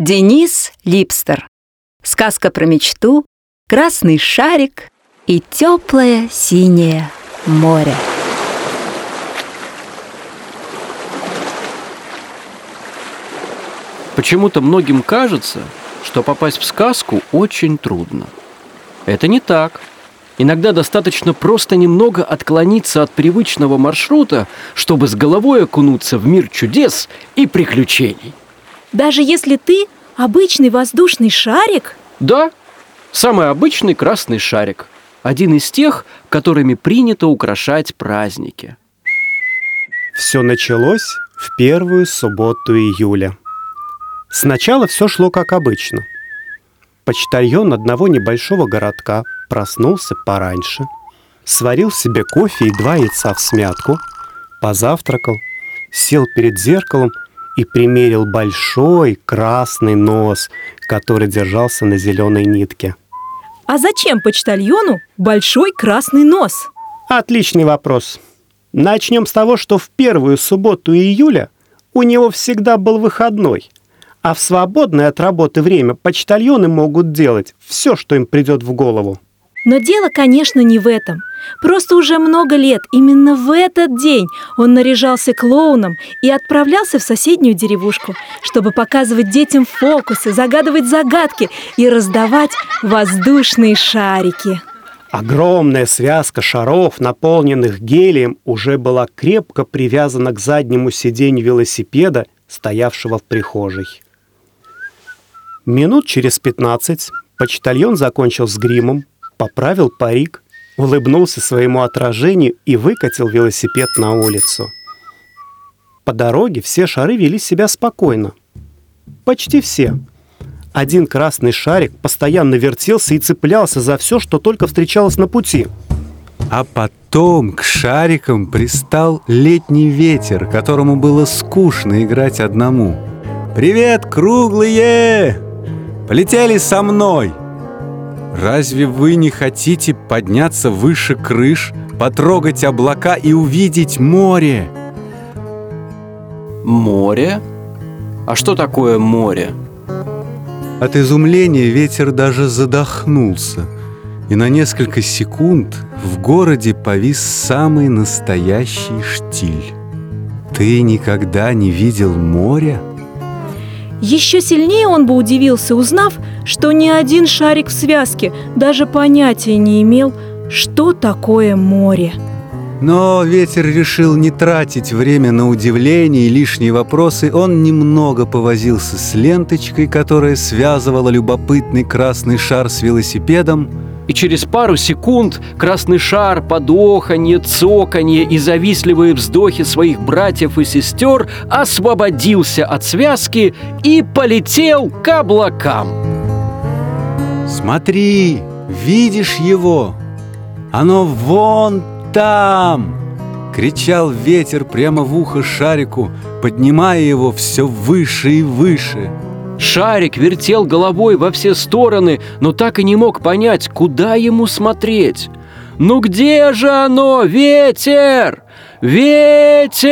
Денис Липстер. Сказка про мечту, красный шарик и теплое синее море. Почему-то многим кажется, что попасть в сказку очень трудно. Это не так. Иногда достаточно просто немного отклониться от привычного маршрута, чтобы с головой окунуться в мир чудес и приключений. Даже если ты обычный воздушный шарик? Да, самый обычный красный шарик. Один из тех, которыми принято украшать праздники. Все началось в первую субботу июля. Сначала все шло как обычно. Почтальон одного небольшого городка проснулся пораньше, сварил себе кофе и два яйца в смятку, позавтракал, сел перед зеркалом и примерил большой красный нос, который держался на зеленой нитке. А зачем почтальону большой красный нос? Отличный вопрос. Начнем с того, что в первую субботу июля у него всегда был выходной, а в свободное от работы время почтальоны могут делать все, что им придет в голову. Но дело, конечно, не в этом. Просто уже много лет именно в этот день он наряжался клоуном и отправлялся в соседнюю деревушку, чтобы показывать детям фокусы, загадывать загадки и раздавать воздушные шарики. Огромная связка шаров, наполненных гелием, уже была крепко привязана к заднему сиденью велосипеда, стоявшего в прихожей. Минут через пятнадцать почтальон закончил с гримом, поправил парик, улыбнулся своему отражению и выкатил велосипед на улицу. По дороге все шары вели себя спокойно. Почти все. Один красный шарик постоянно вертелся и цеплялся за все, что только встречалось на пути. А потом к шарикам пристал летний ветер, которому было скучно играть одному. «Привет, круглые! Полетели со мной!» Разве вы не хотите подняться выше крыш, потрогать облака и увидеть море? Море? А что такое море? От изумления ветер даже задохнулся, и на несколько секунд в городе повис самый настоящий штиль. Ты никогда не видел моря? Еще сильнее он бы удивился, узнав, что ни один шарик в связке даже понятия не имел, что такое море. Но ветер решил не тратить время на удивление и лишние вопросы. Он немного повозился с ленточкой, которая связывала любопытный красный шар с велосипедом, и через пару секунд красный шар, подоханье, цоканье и завистливые вздохи своих братьев и сестер освободился от связки и полетел к облакам. «Смотри, видишь его? Оно вон там!» Кричал ветер прямо в ухо шарику, поднимая его все выше и выше – Шарик вертел головой во все стороны, но так и не мог понять, куда ему смотреть. «Ну где же оно, ветер? Ветер!»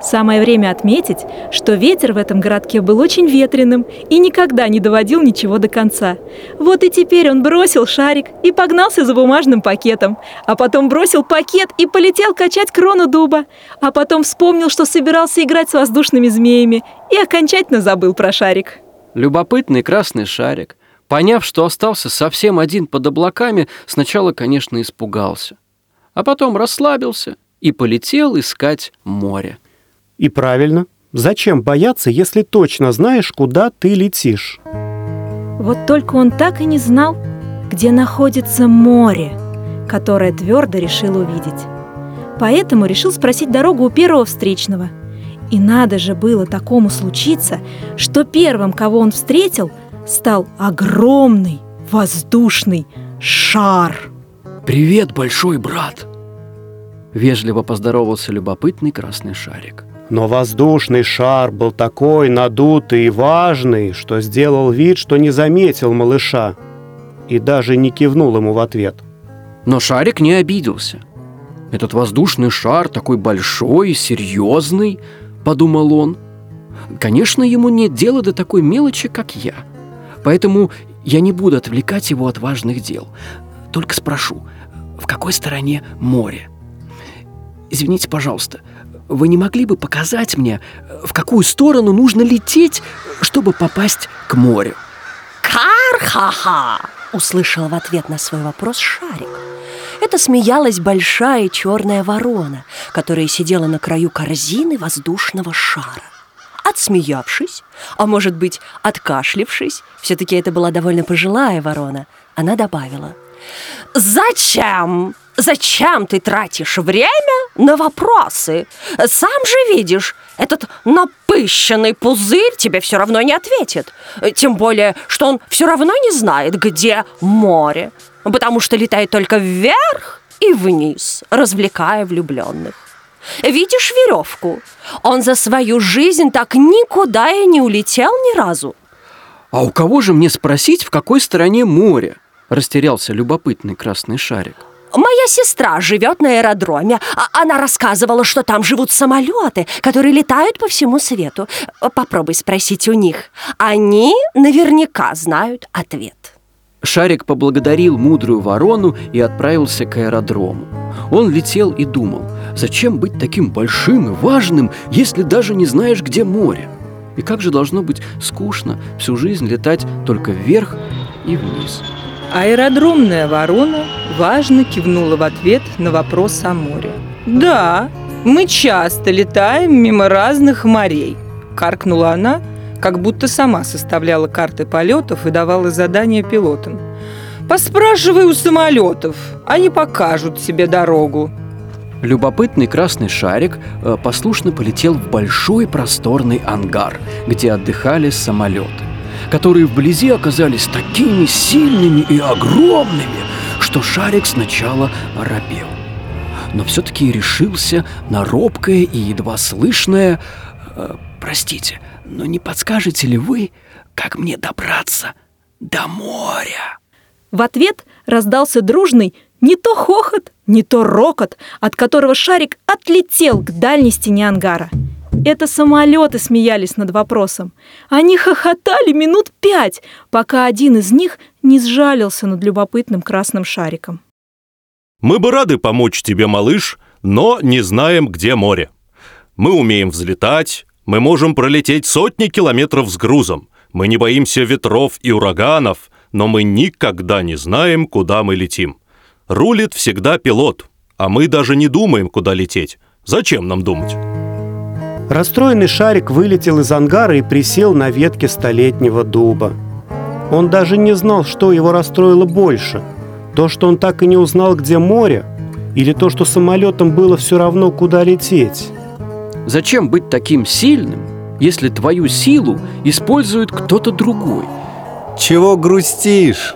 Самое время отметить, что ветер в этом городке был очень ветреным и никогда не доводил ничего до конца. Вот и теперь он бросил шарик и погнался за бумажным пакетом, а потом бросил пакет и полетел качать крону дуба, а потом вспомнил, что собирался играть с воздушными змеями и окончательно забыл про шарик. Любопытный красный шарик, поняв, что остался совсем один под облаками, сначала, конечно, испугался, а потом расслабился и полетел искать море. И правильно. Зачем бояться, если точно знаешь, куда ты летишь? Вот только он так и не знал, где находится море, которое твердо решил увидеть. Поэтому решил спросить дорогу у первого встречного. И надо же было такому случиться, что первым, кого он встретил, стал огромный воздушный шар. «Привет, большой брат!» Вежливо поздоровался любопытный красный шарик. Но воздушный шар был такой надутый и важный, что сделал вид, что не заметил малыша и даже не кивнул ему в ответ. Но шарик не обиделся. Этот воздушный шар такой большой и серьезный, подумал он. Конечно, ему нет дела до такой мелочи, как я. Поэтому я не буду отвлекать его от важных дел. Только спрошу, в какой стороне море? Извините, пожалуйста, вы не могли бы показать мне, в какую сторону нужно лететь, чтобы попасть к морю? Кархаха! Услышал в ответ на свой вопрос Шарик. Это смеялась большая черная ворона, которая сидела на краю корзины воздушного шара. Отсмеявшись, а может быть, откашлившись, все-таки это была довольно пожилая ворона, она добавила – Зачем? Зачем ты тратишь время на вопросы? Сам же видишь, этот напыщенный пузырь тебе все равно не ответит. Тем более, что он все равно не знает, где море, потому что летает только вверх и вниз, развлекая влюбленных. Видишь веревку? Он за свою жизнь так никуда и не улетел ни разу. А у кого же мне спросить, в какой стороне море? Растерялся любопытный красный шарик. Моя сестра живет на аэродроме. А она рассказывала, что там живут самолеты, которые летают по всему свету. Попробуй спросить у них. Они наверняка знают ответ. Шарик поблагодарил мудрую ворону и отправился к аэродрому. Он летел и думал, зачем быть таким большим и важным, если даже не знаешь, где море? И как же должно быть скучно всю жизнь летать только вверх и вниз. Аэродромная ворона важно кивнула в ответ на вопрос о море. «Да, мы часто летаем мимо разных морей», – каркнула она, как будто сама составляла карты полетов и давала задания пилотам. «Поспрашивай у самолетов, они покажут себе дорогу». Любопытный красный шарик э, послушно полетел в большой просторный ангар, где отдыхали самолеты которые вблизи оказались такими сильными и огромными, что шарик сначала оробел. Но все-таки решился на робкое и едва слышное э, «Простите, но не подскажете ли вы, как мне добраться до моря?» В ответ раздался дружный не то хохот, не то рокот, от которого шарик отлетел к дальней стене ангара – это самолеты смеялись над вопросом. Они хохотали минут пять, пока один из них не сжалился над любопытным красным шариком. «Мы бы рады помочь тебе, малыш, но не знаем, где море. Мы умеем взлетать, мы можем пролететь сотни километров с грузом, мы не боимся ветров и ураганов, но мы никогда не знаем, куда мы летим. Рулит всегда пилот, а мы даже не думаем, куда лететь. Зачем нам думать?» Расстроенный шарик вылетел из ангара и присел на ветке столетнего дуба. Он даже не знал, что его расстроило больше. То, что он так и не узнал, где море, или то, что самолетом было все равно, куда лететь. Зачем быть таким сильным, если твою силу использует кто-то другой? Чего грустишь?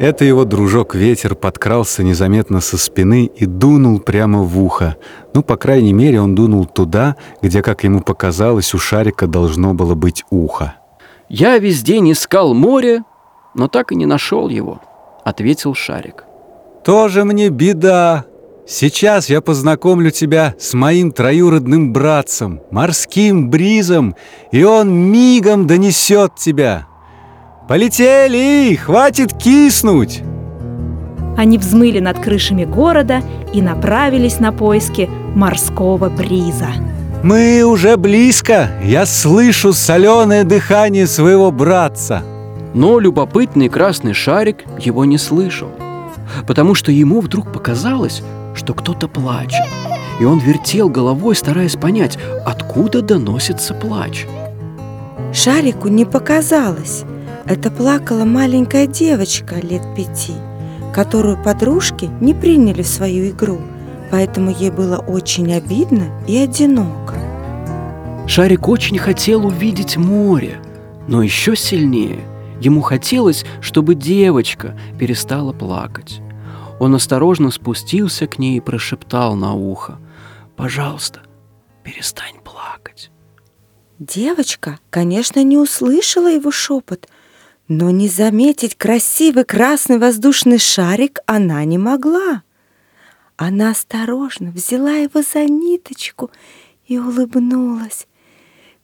Это его дружок Ветер подкрался незаметно со спины и дунул прямо в ухо. Ну, по крайней мере, он дунул туда, где, как ему показалось, у шарика должно было быть ухо. «Я весь день искал море, но так и не нашел его», — ответил шарик. «Тоже мне беда. Сейчас я познакомлю тебя с моим троюродным братцем, морским бризом, и он мигом донесет тебя». «Полетели! Хватит киснуть!» Они взмыли над крышами города и направились на поиски морского бриза. «Мы уже близко! Я слышу соленое дыхание своего братца!» Но любопытный красный шарик его не слышал, потому что ему вдруг показалось, что кто-то плачет. И он вертел головой, стараясь понять, откуда доносится плач. Шарику не показалось. Это плакала маленькая девочка лет пяти, которую подружки не приняли в свою игру, поэтому ей было очень обидно и одиноко. Шарик очень хотел увидеть море, но еще сильнее ему хотелось, чтобы девочка перестала плакать. Он осторожно спустился к ней и прошептал на ухо, «Пожалуйста, перестань плакать». Девочка, конечно, не услышала его шепот, но не заметить красивый красный воздушный шарик она не могла. Она осторожно взяла его за ниточку и улыбнулась.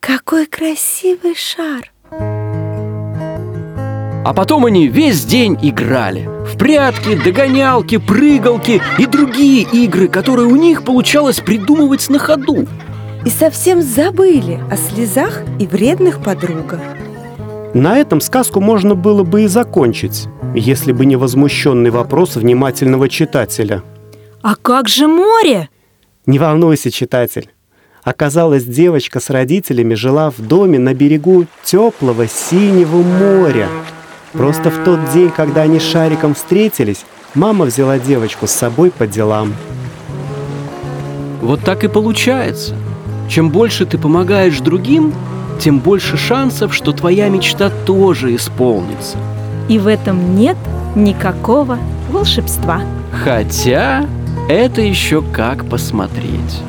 Какой красивый шар! А потом они весь день играли В прятки, догонялки, прыгалки и другие игры, которые у них получалось придумывать на ходу И совсем забыли о слезах и вредных подругах. На этом сказку можно было бы и закончить, если бы не возмущенный вопрос внимательного читателя. А как же море? Не волнуйся, читатель. Оказалось, девочка с родителями жила в доме на берегу теплого синего моря. Просто в тот день, когда они с Шариком встретились, мама взяла девочку с собой по делам. Вот так и получается Чем больше ты помогаешь другим, тем больше шансов, что твоя мечта тоже исполнится И в этом нет никакого волшебства. Хотя это еще как посмотреть